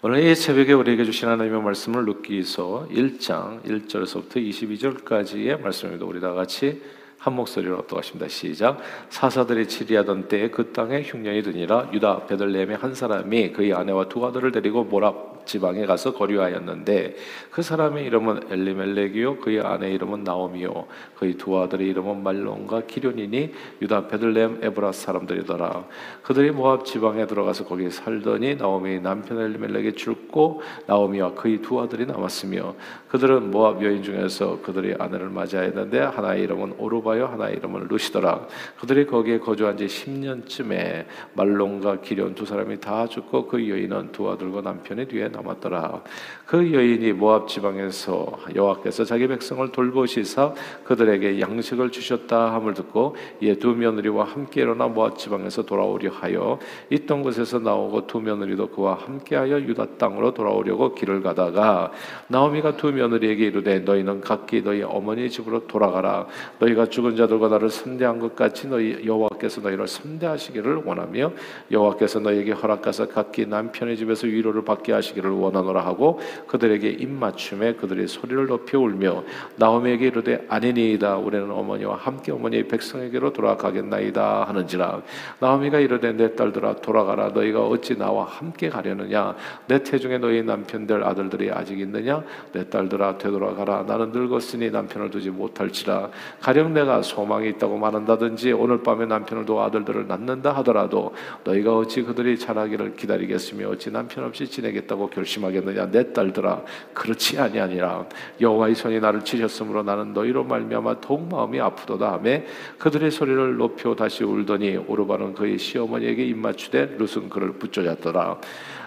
오늘 이 새벽에 우리에게 주신 하나님의 말씀을 룻기서 1장 1절에서부터 22절까지의 말씀입니다. 우리 다 같이 한 목소리로 또하십니다. 시작. 사사들이 치리하던 때에 그 땅에 흉년이 드니라 유다 베들레헴의 한 사람이 그의 아내와 두 아들을 데리고 모압 지방에 가서 거류하였는데 그 사람의 이름은 엘리멜렉이요 그의 아내 이름은 나오미요 그의 두 아들의 이름은 말론과 기련이니 유다 베들레헴 에브라 사람들이더라. 그들이 모압 지방에 들어가서 거기에 살더니 나오미 남편 엘리멜렉이 죽고 나오미와 그의 두 아들이 남았으며 그들은 모압 여인 중에서 그들의 아내를 맞이하였는데 하나의 이름은 오르바요 하나의 이름은 루시더라. 그들이 거기에 거주한 지 10년쯤에 말론과 기련 두 사람이 다 죽고 그 여인은 두 아들과 남편의 뒤에 남았더라. 그 여인이 모압 지방에서 여호와께서 자기 백성을 돌보시사 그들에게 양식을 주셨다 함을 듣고 이에 두 며느리와 함께 일어나 모압 지방에서 돌아오려 하여 있던 곳에서 나오고 두 며느리도 그와 함께하여 유다 땅으로 돌아오려고 길을 가다가 나오미가 두 며느리에게 이르되 너희는 각기 너희 어머니 집으로 돌아가라 너희가 죽은 자들과 나를 선대한 것 같이 너희 여호와께서 너희를 선대하시기를 원하며 여호와께서 너희에게 허락하사 각기 남편의 집에서 위로를 받게 하시기를 하기를 원하노라 하고 그들에게 입맞춤에 그들의 소리를 높여 울며 나오미에게 이르되 아니니이다. 우리는 어머니와 함께 어머니의 백성에게로 돌아가겠나이다 하는지라. 나오미가 이르되 내 딸들아 돌아가라. 너희가 어찌 나와 함께 가려느냐? 내 태중에 너희 남편들 아들들이 아직 있느냐? 내 딸들아 되돌아가라. 나는 늙었으니 남편을 두지 못할지라. 가령 내가 소망이 있다고 말한다든지 오늘 밤에 남편을 두어 아들들을 낳는다 하더라도 너희가 어찌 그들이 자라기를 기다리겠으며 어찌 남편 없이 지내겠다고 결심하겠느냐? 내 딸들아 그렇지 아니하니라. 여호와의 손이 나를 치셨으므로 나는 너희로 말미암아 더욱 마음이 아프도다 하매 그들의 소리를 높여 다시 울더니 오르바는 그의 시어머니에게 입맞추되 룻은 그를 붙잡았더라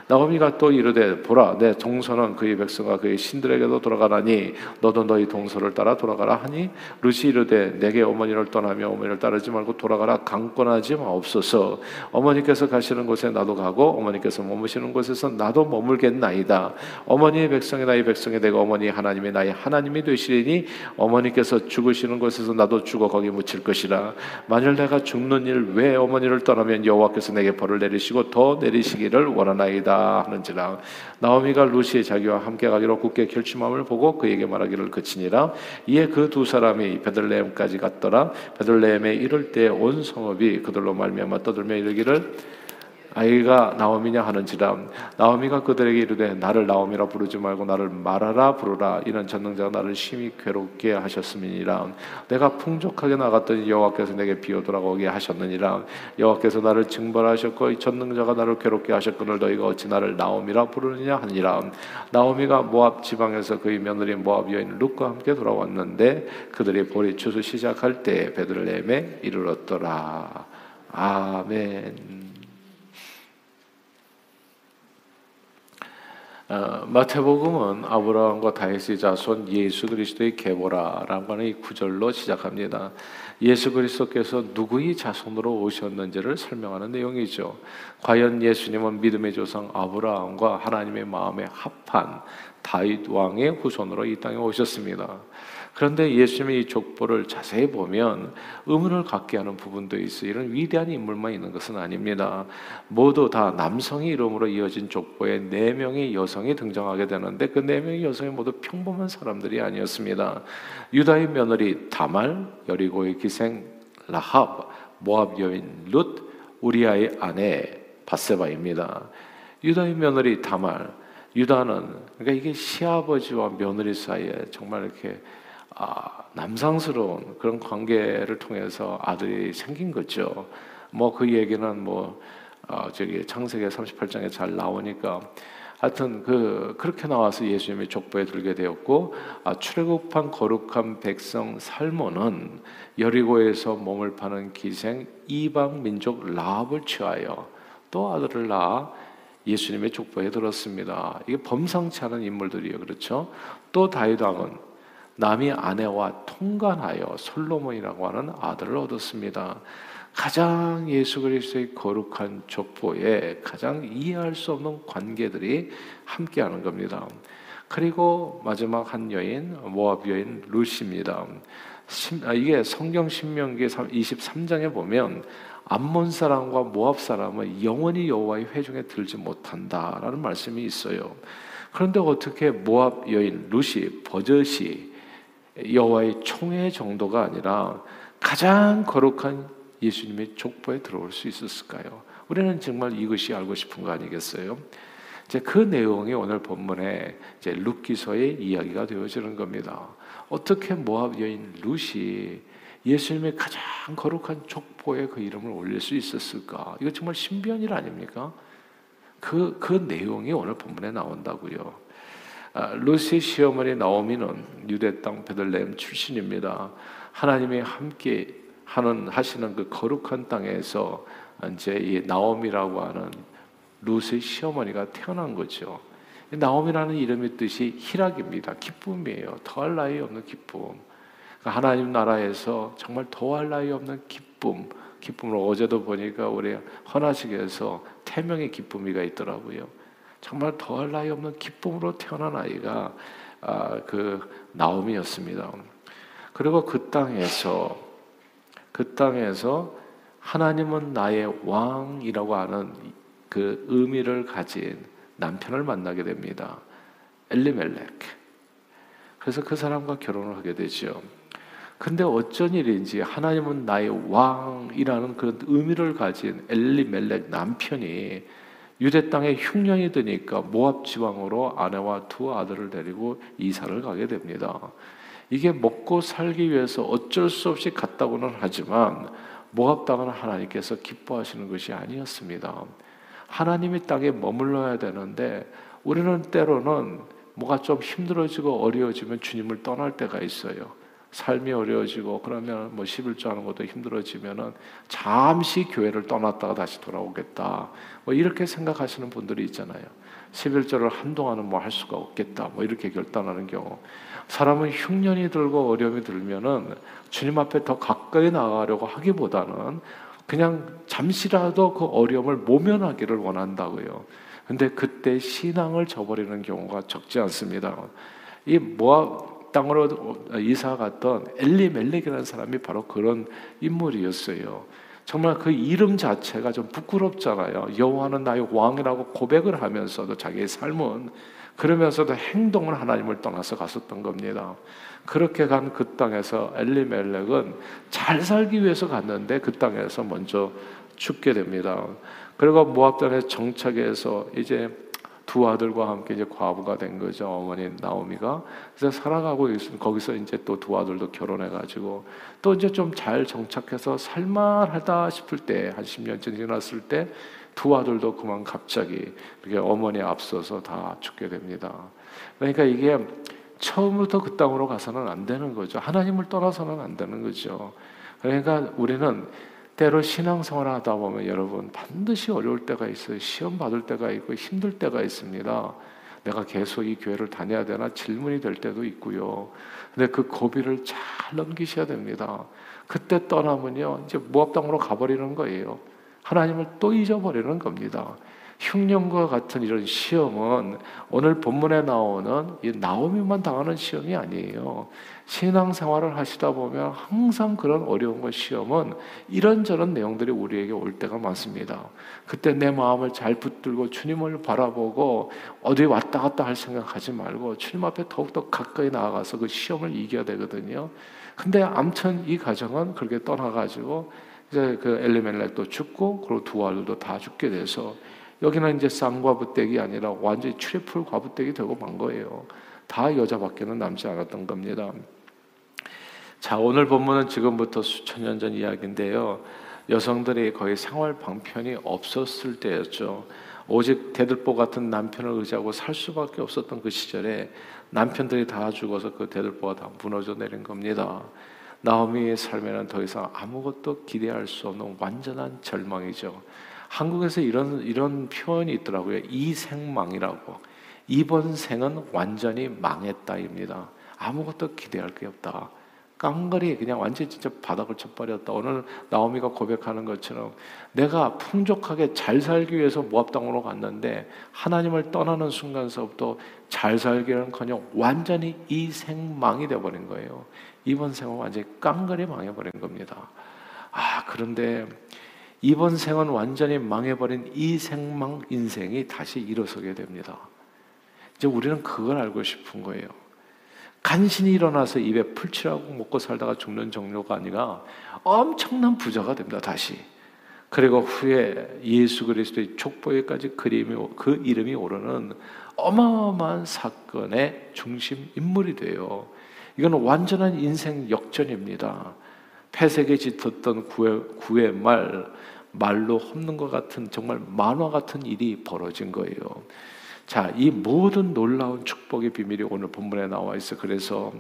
나오미가 또 이르되 보라 내 동서는 그의 백성과 그의 신들에게도 돌아가라니 너도 너희 동서를 따라 돌아가라 하니 루시 이르되 내게 어머니를 떠나며 어머니를 따르지 말고 돌아가라. 강권하지 마옵소서. 어머니께서 가시는 곳에 나도 가고 어머니께서 머무시는 곳에서 나도 머물겠나이다. 어머니의 백성이 나의 백성이 되고 어머니 하나님이 나의 하나님이 되시리니 어머니께서 죽으시는 곳에서 나도 죽어 거기 묻힐 것이라. 만일 내가 죽는 일 왜 어머니를 떠나면 여호와께서 내게 벌을 내리시고 더 내리시기를 원하나이다 하는지라. 나오미가 루시의 자기와 함께 가기로 굳게 결심함을 보고 그에게 말하기를 그치니라. 이에 그 두 사람이 베들레헴까지 갔더라. 베들레헴에 이를 때 온 성읍이 그들로 말미암아 떠들며 이르기를 아이가 나오미냐 하는지라 나오미가 그들에게 이르되 나를 나오미라 부르지 말고 나를 말하라 부르라. 이는 전능자가 나를 심히 괴롭게 하셨음이니라. 내가 풍족하게 나갔더니 여호와께서 내게 비어 돌아오게 하셨느니라. 여호와께서 나를 징벌하셨고 전능자가 나를 괴롭게 하셨거늘 너희가 어찌 나를 나오미라 부르느냐 하니라. 나오미가 모압 지방에서 그의 며느리 모압 여인 룻과 함께 돌아왔는데 그들이 보리 추수 시작할 때 베들레헴에 이르렀더라. 아멘. 어, 마태복음은 아브라함과 다윗의 자손 예수 그리스도의 계보라라고 하는 이 구절로 시작합니다. 예수 그리스도께서 누구의 자손으로 오셨는지를 설명하는 내용이죠. 과연 예수님은 믿음의 조상 아브라함과 하나님의 마음에 합한 다윗 왕의 후손으로 이 땅에 오셨습니다. 그런데 예수님의 이 족보를 자세히 보면 의문을 갖게 하는 부분도 있어 이런 위대한 인물만 있는 것은 아닙니다. 모두 다 남성의 이름으로 이어진 족보에 네 명의 여성이 등장하게 되는데 그 네 명의 여성이 모두 평범한 사람들이 아니었습니다. 유다의 며느리 다말, 여리고의 기생 라합, 모압 여인 룻, 우리아의 아내 바세바입니다. 유다의 며느리 다말, 유다는 그러니까 이게 시아버지와 며느리 사이에 정말 이렇게 아, 남상스러운 그런 관계를 통해서 아들이 생긴 거죠. 뭐 그 얘기는 뭐 어, 저기 창세기 38장에 잘 나오니까 하여튼 그 그렇게 나와서 예수님의 족보에 들게 되었고 아, 출애굽한 거룩한 백성 살모는 여리고에서 몸을 파는 기생 이방 민족 라합을 취하여 또 아들을 낳아 예수님의 족보에 들었습니다. 이게 범상치 않은 인물들이에요. 그렇죠? 또 다윗 왕은 남이 아내와 통관하여 솔로몬이라고 하는 아들을 얻었습니다. 가장 예수 그리스도의 거룩한 족보에 가장 이해할 수 없는 관계들이 함께하는 겁니다. 그리고 마지막 한 여인 모압 여인 루시입니다. 아, 이게 성경 신명기 23장에 보면 암몬 사람과 모압 사람은 영원히 여호와의 회중에 들지 못한다라는 말씀이 있어요. 그런데 어떻게 모압 여인 루시 버젓이 여호와의 총회 정도가 아니라 가장 거룩한 예수님의 족보에 들어올 수 있었을까요? 우리는 정말 이것이 알고 싶은 거 아니겠어요? 이제 그 내용이 오늘 본문에 이제 룻기서의 이야기가 되어지는 겁니다. 어떻게 모압 여인 룻이 예수님의 가장 거룩한 족보에 그 이름을 올릴 수 있었을까? 이거 정말 신비한 일 아닙니까? 그, 그 내용이 오늘 본문에 나온다고요. 아, 루시의 시어머니 나오미는 유대 땅 베들레헴 출신입니다. 하나님이 함께 하는 하시는 그 거룩한 땅에서 이제 이 나오미라고 하는 루스의 시어머니가 태어난 거죠. 나오미라는 이름의 뜻이 희락입니다. 기쁨이에요. 더할 나위 없는 기쁨. 그러니까 하나님 나라에서 정말 더할 나위 없는 기쁨. 기쁨을 어제도 보니까 우리 헌화식에서 태명의 기쁨이가 있더라고요. 정말 더할 나위 없는 기쁨으로 태어난 아이가 아, 그 나오미였습니다. 그리고 그 땅에서 그 땅에서 하나님은 나의 왕이라고 하는 그 의미를 가진 남편을 만나게 됩니다. 엘리멜렉. 그래서 그 사람과 결혼을 하게 되죠. 근데 어쩐 일인지 하나님은 나의 왕이라는 그런 의미를 가진 엘리멜렉 남편이 유대 땅에 흉년이 드니까 모압 지방으로 아내와 두 아들을 데리고 이사를 가게 됩니다. 이게 먹고 살기 위해서 어쩔 수 없이 갔다고는 하지만 모압 땅은 하나님께서 기뻐하시는 것이 아니었습니다. 하나님의 땅에 머물러야 되는데 우리는 때로는 뭐가 좀 힘들어지고 어려워지면 주님을 떠날 때가 있어요. 삶이 어려워지고 그러면 뭐 11조 하는 것도 힘들어지면은 잠시 교회를 떠났다가 다시 돌아오겠다. 뭐 이렇게 생각하시는 분들이 있잖아요. 11조를 한동안은 뭐 할 수가 없겠다. 뭐 이렇게 결단하는 경우. 사람은 흉년이 들고 어려움이 들면은 주님 앞에 더 가까이 나가려고 하기보다는 그냥 잠시라도 그 어려움을 모면하기를 원한다고요. 근데 그때 신앙을 저버리는 경우가 적지 않습니다. 이 모압 땅으로 이사 갔던 엘리멜렉이라는 사람이 바로 그런 인물이었어요. 정말 그 이름 자체가 좀 부끄럽잖아요. 여호와는 나의 왕이라고 고백을 하면서도 자기의 삶은 그러면서도 행동은 하나님을 떠나서 갔었던 겁니다. 그렇게 간 그 땅에서 엘리멜렉은 잘 살기 위해서 갔는데 그 땅에서 먼저 죽게 됩니다. 그리고 모압 땅에 정착해서 이제 두 아들과 함께 이제 과부가 된 거죠. 어머니 나오미가. 그래서 살아가고 있으면 거기서 이제 또 두 아들도 결혼해 가지고 또 이제 좀 잘 정착해서 살만하다 싶을 때 한 10년쯤 지났을 때 두 아들도 그만 갑자기 이렇게 어머니 앞서서 다 죽게 됩니다. 그러니까 이게 처음부터 그 땅으로 가서는 안 되는 거죠. 하나님을 떠나서는 안 되는 거죠. 그러니까 우리는 때로 신앙생활 하다 보면 여러분 반드시 어려울 때가 있어요. 시험 받을 때가 있고 힘들 때가 있습니다. 내가 계속 이 교회를 다녀야 되나 질문이 될 때도 있고요. 근데 그 고비를 잘 넘기셔야 됩니다. 그때 떠나면요, 이제 무합 땅으로 가버리는 거예요. 하나님을 또 잊어버리는 겁니다. 흉년과 같은 이런 시험은 오늘 본문에 나오는 이 나오미만 당하는 시험이 아니에요. 신앙생활을 하시다 보면 항상 그런 어려움과 시험은 이런저런 내용들이 우리에게 올 때가 많습니다. 그때 내 마음을 잘 붙들고 주님을 바라보고 어디 왔다 갔다 할 생각하지 말고 주님 앞에 더욱더 가까이 나아가서 그 시험을 이겨야 되거든요. 근데 암튼 이 가정은 그렇게 떠나가지고 이제 그 엘리멜렉도 죽고 그리고 두 아들도 다 죽게 돼서 여기는 이제 쌍과부댁이 아니라 완전히 triple 과부댁이 되고 만 거예요. 다 여자밖에는 남지 않았던 겁니다. 자, 오늘 본문은 지금부터 수천 년 전 이야기인데요. 여성들이 거의 생활 방편이 없었을 때였죠. 오직 대들보 같은 남편을 의지하고 살 수밖에 없었던 그 시절에 남편들이 다 죽어서 그 대들보가 다 무너져 내린 겁니다. 나오미의 삶에는 더 이상 아무것도 기대할 수 없는 완전한 절망이죠. 한국에서 이런 이런 표현이 있더라고요. 이 생망이라고. 이번 생은 완전히 망했다입니다. 아무것도 기대할 게 없다. 깡거리 그냥 완전히 진짜 바닥을 쳐버렸다. 오늘 나오미가 고백하는 것처럼 내가 풍족하게 잘 살기 위해서 모압 땅으로 갔는데 하나님을 떠나는 순간서부터 잘 살기는커녕 완전히 이 생망이 되어버린 거예요. 이번 생은 완전히 깡거리 망해버린 겁니다. 아 그런데 이번 생은 완전히 망해버린 이 생망 인생이 다시 일어서게 됩니다. 이제 우리는 그걸 알고 싶은 거예요. 간신히 일어나서 입에 풀칠하고 먹고 살다가 죽는 종류가 아니라 엄청난 부자가 됩니다. 다시. 그리고 후에 예수 그리스도의 족보에까지 그림이 그 이름이 오르는 어마어마한 사건의 중심 인물이 돼요. 이건 완전한 인생 역전입니다. 폐색에 짙었던 구의, 구의 말, 말로 험는 것 같은 정말 만화 같은 일이 벌어진 거예요. 자, 이 모든 놀라운 축복의 비밀이 오늘 본문에 나와 있어. 그래서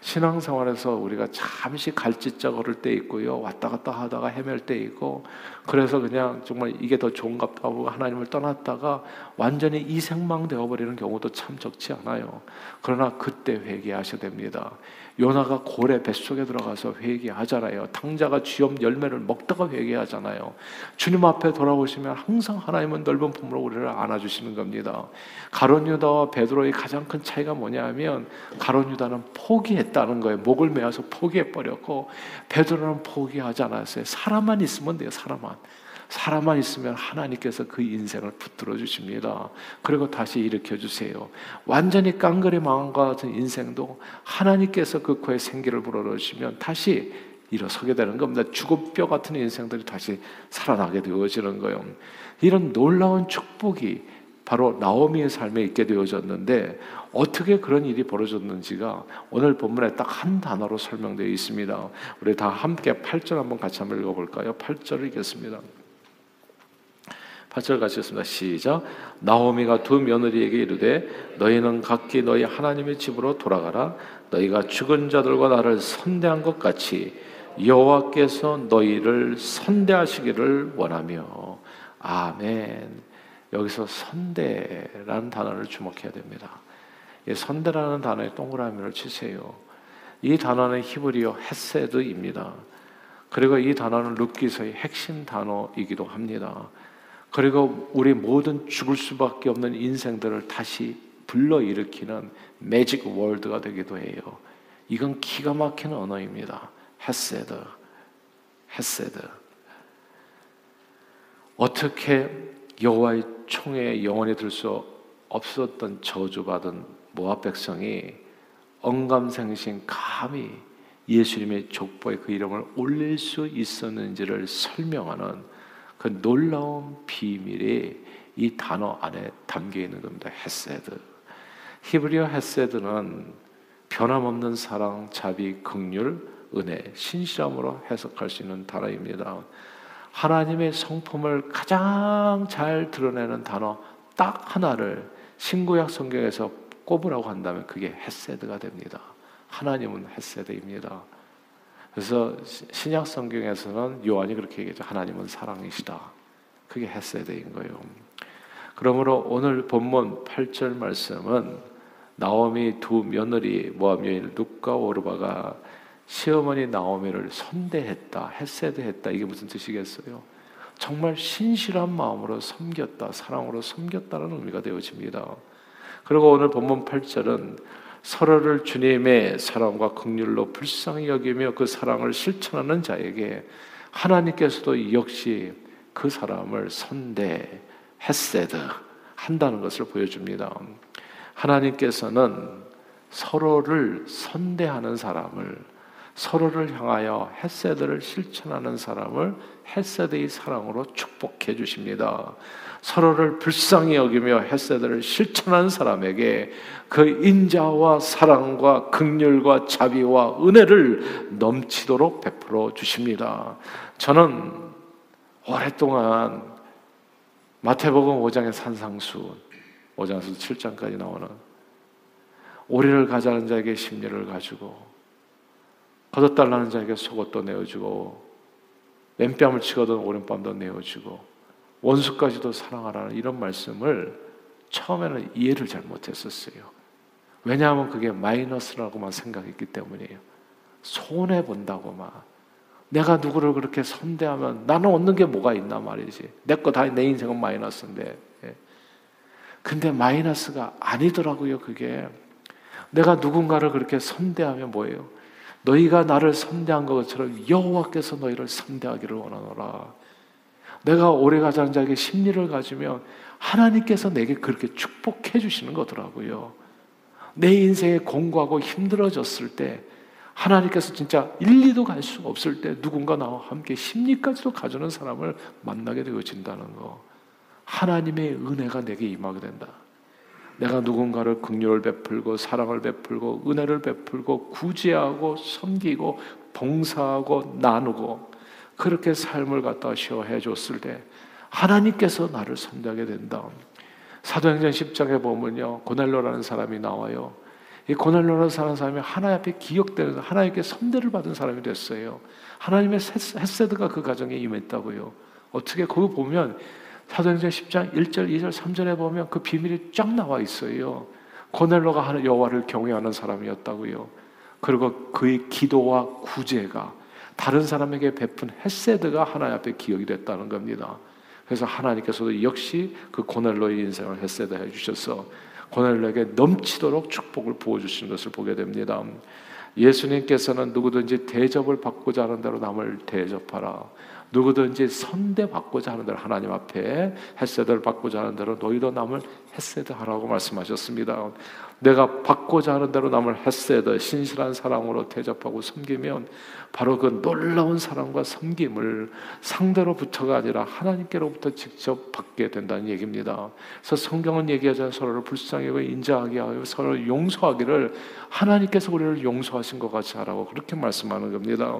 신앙생활에서 우리가 잠시 갈짓자 걸을 때 있고요. 왔다 갔다 하다가 헤맬 때 있고, 그래서 그냥 정말 이게 더 좋은가 하고 하나님을 떠났다가 완전히 이생망 되어 버리는 경우도 참 적지 않아요. 그러나 그때 회개하셔야 됩니다. 요나가 고래 뱃속에 들어가서 회개하잖아요. 탕자가 쥐염 열매를 먹다가 회개하잖아요. 주님 앞에 돌아오시면 항상 하나님은 넓은 품으로 우리를 안아주시는 겁니다. 가론 유다와 베드로의 가장 큰 차이가 뭐냐면 가론 유다는 포기했다는 거예요. 목을 메어서 포기해 버렸고 베드로는 포기하지 않았어요. 사람만 있으면 돼요. 사람만. 사람만 있으면 하나님께서 그 인생을 붙들어 주십니다. 그리고 다시 일으켜 주세요. 완전히 깡그리 망한 것 같은 인생도 하나님께서 그 코에 생기를 불어넣으시면 다시 일어서게 되는 겁니다. 죽은 뼈 같은 인생들이 다시 살아나게 되어지는 거예요. 이런 놀라운 축복이 바로 나오미의 삶에 있게 되어졌는데 어떻게 그런 일이 벌어졌는지가 오늘 본문에 딱 한 단어로 설명되어 있습니다. 우리 다 함께 8절 한번 같이 한번 읽어볼까요? 8절을 읽겠습니다. 8절 같이 습니다 시작. 나오미가 두 며느리에게 이르되 너희는 각기 너희 하나님의 집으로 돌아가라. 너희가 죽은 자들과 나를 선대한 것 같이 여호와께서 너희를 선대하시기를 원하며 아멘. 여기서 선대라는 단어를 주목해야 됩니다. 선대라는 단어에 동그라미를 치세요. 이 단어는 히브리어 헤세드입니다. 그리고 이 단어는 룻기서의 핵심 단어이기도 합니다. 그리고 우리 모든 죽을 수밖에 없는 인생들을 다시 불러일으키는 magic word가 되기도 해요. 이건 기가 막히는 언어입니다. 헤세드. 헤세드. 어떻게 여호와의 총에 영원히 들 수 없었던 저주받은 모압 백성이 언감생신 감히 예수님의 족보에 그 이름을 올릴 수 있었는지를 설명하는 그 놀라운 비밀이 이 단어 안에 담겨 있는 겁니다. 헤세드. 히브리어 헤세드는 변함없는 사랑, 자비, 긍휼, 은혜, 신실함으로 해석할 수 있는 단어입니다. 하나님의 성품을 가장 잘 드러내는 단어 딱 하나를 신구약 성경에서 꼽으라고 한다면 그게 헤세드가 됩니다. 하나님은 헤세드입니다. 그래서 신약 성경에서는 요한이 그렇게 얘기하죠. 하나님은 사랑이시다. 그게 헤세드인 거예요. 그러므로 오늘 본문 8절 말씀은 나오미 두 며느리 모압 여인 룻과 오르바가 시어머니 나오미를 선대했다, 헤세드했다. 이게 무슨 뜻이겠어요? 정말 신실한 마음으로 섬겼다, 사랑으로 섬겼다는 의미가 되어집니다. 그리고 오늘 본문 8절은 서로를 주님의 사랑과 긍휼로 불쌍히 여기며 그 사랑을 실천하는 자에게 하나님께서도 역시 그 사람을 선대 헤세드 한다는 것을 보여줍니다. 하나님께서는 서로를 선대하는 사람을 서로를 향하여 헤세드를 실천하는 사람을 헤세드의 사랑으로 축복해 주십니다. 서로를 불쌍히 여기며 헤세드를 실천한 사람에게 그 인자와 사랑과 극률과 자비와 은혜를 넘치도록 베풀어 주십니다. 저는 오랫동안 마태복음 5장의 산상수 5장에서 7장까지 나오는 오리를 가자는 자에게 심리를 가지고 거뒀달라는 자에게 속옷도 내어주고 맨뺨을 치거든 오른뺨도 내어주고 원수까지도 사랑하라는 이런 말씀을 처음에는 이해를 잘 못했었어요. 왜냐하면 그게 마이너스라고만 생각했기 때문이에요. 손해 본다고만. 내가 누구를 그렇게 선대하면 나는 얻는 게 뭐가 있나 말이지. 내 거 다 내 인생은 마이너스인데. 예. 근데 마이너스가 아니더라고요, 그게. 내가 누군가를 그렇게 선대하면 뭐예요? 너희가 나를 선대한 것처럼 여호와께서 너희를 선대하기를 원하노라. 내가 오래 가자는 자에게 심리를 가지면 하나님께서 내게 그렇게 축복해 주시는 거더라고요. 내 인생에 공고하고 힘들어졌을 때 하나님께서 진짜 1, 2도 갈 수 없을 때 누군가 나와 함께 심리까지도 가주는 사람을 만나게 되어진다는 거. 하나님의 은혜가 내게 임하게 된다. 내가 누군가를 긍휼을 베풀고 사랑을 베풀고 은혜를 베풀고 구제하고 섬기고 봉사하고 나누고 그렇게 삶을 갖다 시어해 줬을 때 하나님께서 나를 선대하게 된다. 사도행전 10장에 보면요. 고넬로라는 사람이 나와요. 이 고넬로라는 사람이 하나님 앞에 기억되는 하나님께 선대를 받은 사람이 됐어요. 하나님의 헤세드가 그 가정에 임했다고요. 어떻게 그거 보면 사도행전 10장 1절, 2절, 3절에 보면 그 비밀이 쫙 나와 있어요. 고넬로가 하는 여호와를 경외하는 사람이었다고요. 그리고 그의 기도와 구제가 다른 사람에게 베푼 헤세드가 하나님 앞에 기억이 됐다는 겁니다. 그래서 하나님께서도 역시 그 고넬로의 인생을 헤세드 해주셔서 고넬로에게 넘치도록 축복을 부어주시는 것을 보게 됩니다. 예수님께서는 누구든지 대접을 받고자 하는 대로 남을 대접하라. 누구든지 선대받고자 하는 대로 하나님 앞에 햇세드를 받고자 하는 대로 너희도 남을 햇세드 하라고 말씀하셨습니다. 내가 받고자 하는 대로 남을 햇세드 신실한 사랑으로 대접하고 섬기면 바로 그 놀라운 사랑과 섬김을 상대로부터가 아니라 하나님께로부터 직접 받게 된다는 얘기입니다. 그래서 성경은 얘기하자 서로를 불쌍히 고 인자하게 하여 서로 용서하기를 하나님께서 우리를 용서하신 것 같이 하라고 그렇게 말씀하는 겁니다.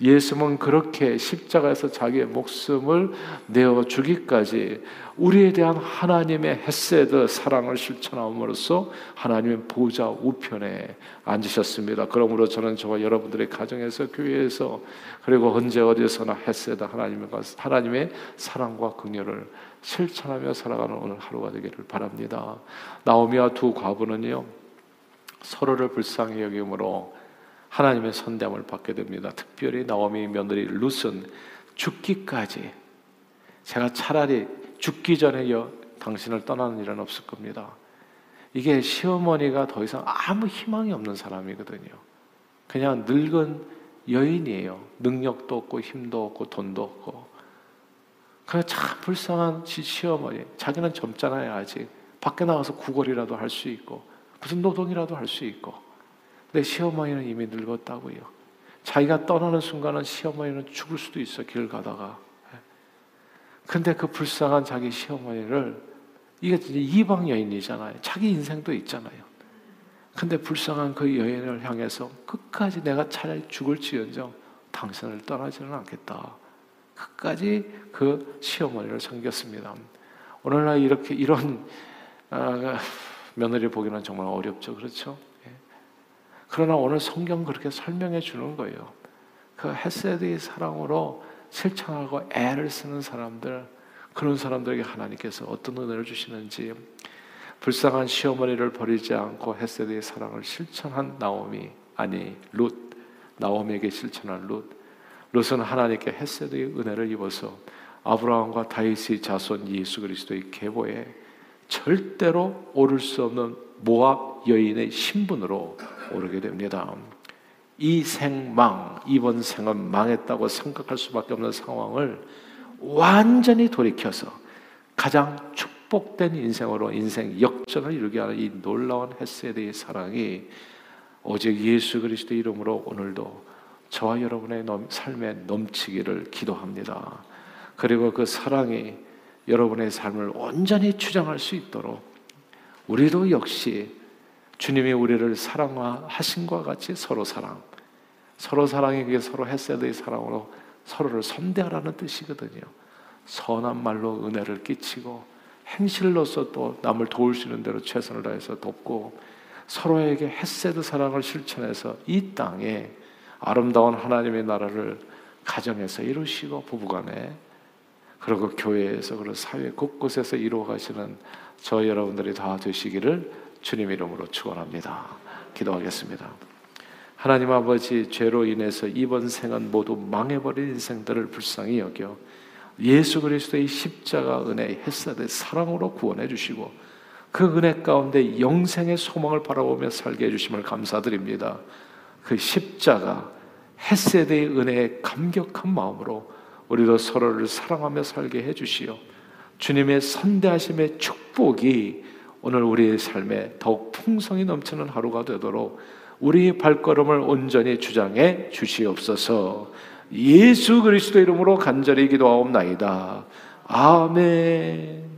예수는 그렇게 십자가에서 자기의 목숨을 내어 주기까지 우리에 대한 하나님의 헤세드 사랑을 실천함으로써 하나님의 보좌 우편에 앉으셨습니다. 그러므로 저는 저와 여러분들의 가정에서 교회에서 그리고 언제 어디서나 헤세드 하나님의 하나님의 사랑과 긍휼을 실천하며 살아가는 오늘 하루가 되기를 바랍니다. 나오미와 두 과부는요 서로를 불쌍히 여김으로 하나님의 선담을 받게 됩니다. 특별히 나오미 며느리 룻은 죽기까지 제가 차라리 죽기 전에 여, 당신을 떠나는 일은 없을 겁니다. 이게 시어머니가 더 이상 아무 희망이 없는 사람이거든요. 그냥 늙은 여인이에요. 능력도 없고 힘도 없고 돈도 없고. 그냥 참 불쌍한 시어머니. 자기는 젊잖아요, 아직. 밖에 나가서 구걸이라도 할 수 있고, 무슨 노동이라도 할 수 있고. 내 시어머니는 이미 늙었다고요. 자기가 떠나는 순간은 시어머니는 죽을 수도 있어, 길 가다가. 근데 그 불쌍한 자기 시어머니를, 이게 이방 여인이잖아요. 자기 인생도 있잖아요. 근데 불쌍한 그 여인을 향해서 끝까지 내가 차라리 죽을지언정 당신을 떠나지는 않겠다. 끝까지 그 시어머니를 섬겼습니다. 오늘날 이렇게 이런 아, 며느리 보기는 정말 어렵죠, 그렇죠? 그러나 오늘 성경 그렇게 설명해 주는 거예요. 그 헤세드의 사랑으로 실천하고 애를 쓰는 사람들, 그런 사람들에게 하나님께서 어떤 은혜를 주시는지 불쌍한 시어머니를 버리지 않고 헤세드의 사랑을 실천한 나오미 아니 룻 나오미에게 실천한 룻 룻은 하나님께 헤세드의 은혜를 입어서 아브라함과 다윗의 자손 예수 그리스도의 계보에 절대로 오를 수 없는 모압 여인의 신분으로 오르게 됩니다. 이 생망, 이번 생은 망했다고 생각할 수밖에 없는 상황을 완전히 돌이켜서 가장 축복된 인생으로 인생 역전을 이루게 하는 이 놀라운 헤세드의 사랑이 오직 예수 그리스도 이름으로 오늘도 저와 여러분의 삶에 넘치기를 기도합니다. 그리고 그 사랑이 여러분의 삶을 온전히 주장할 수 있도록 우리도 역시 주님이 우리를 사랑하신 것 같이 서로 사랑, 서로 사랑이 그게 서로 헤세드의 사랑으로 서로를 선대하라는 뜻이거든요. 선한 말로 은혜를 끼치고 행실로서 또 남을 도울 수 있는 대로 최선을 다해서 돕고 서로에게 헤세드 사랑을 실천해서 이 땅에 아름다운 하나님의 나라를 가정에서 이루시고 부부간에 그리고 교회에서 그리고 사회 곳곳에서 이루어 가시는 저 여러분들이 다 되시기를 주님 이름으로 축원합니다. 기도하겠습니다. 하나님 아버지 죄로 인해서 이번 생은 모두 망해버린 인생들을 불쌍히 여겨 예수 그리스도의 십자가 은혜의 햇살의 사랑으로 구원해 주시고 그 은혜 가운데 영생의 소망을 바라보며 살게 해주심을 감사드립니다. 그 십자가 햇세대의 은혜에 감격한 마음으로 우리도 서로를 사랑하며 살게 해주시오. 주님의 선대하심의 축복이 오늘 우리의 삶에 더욱 풍성히 넘치는 하루가 되도록 우리의 발걸음을 온전히 주장해 주시옵소서. 예수 그리스도 이름으로 간절히 기도하옵나이다. 아멘.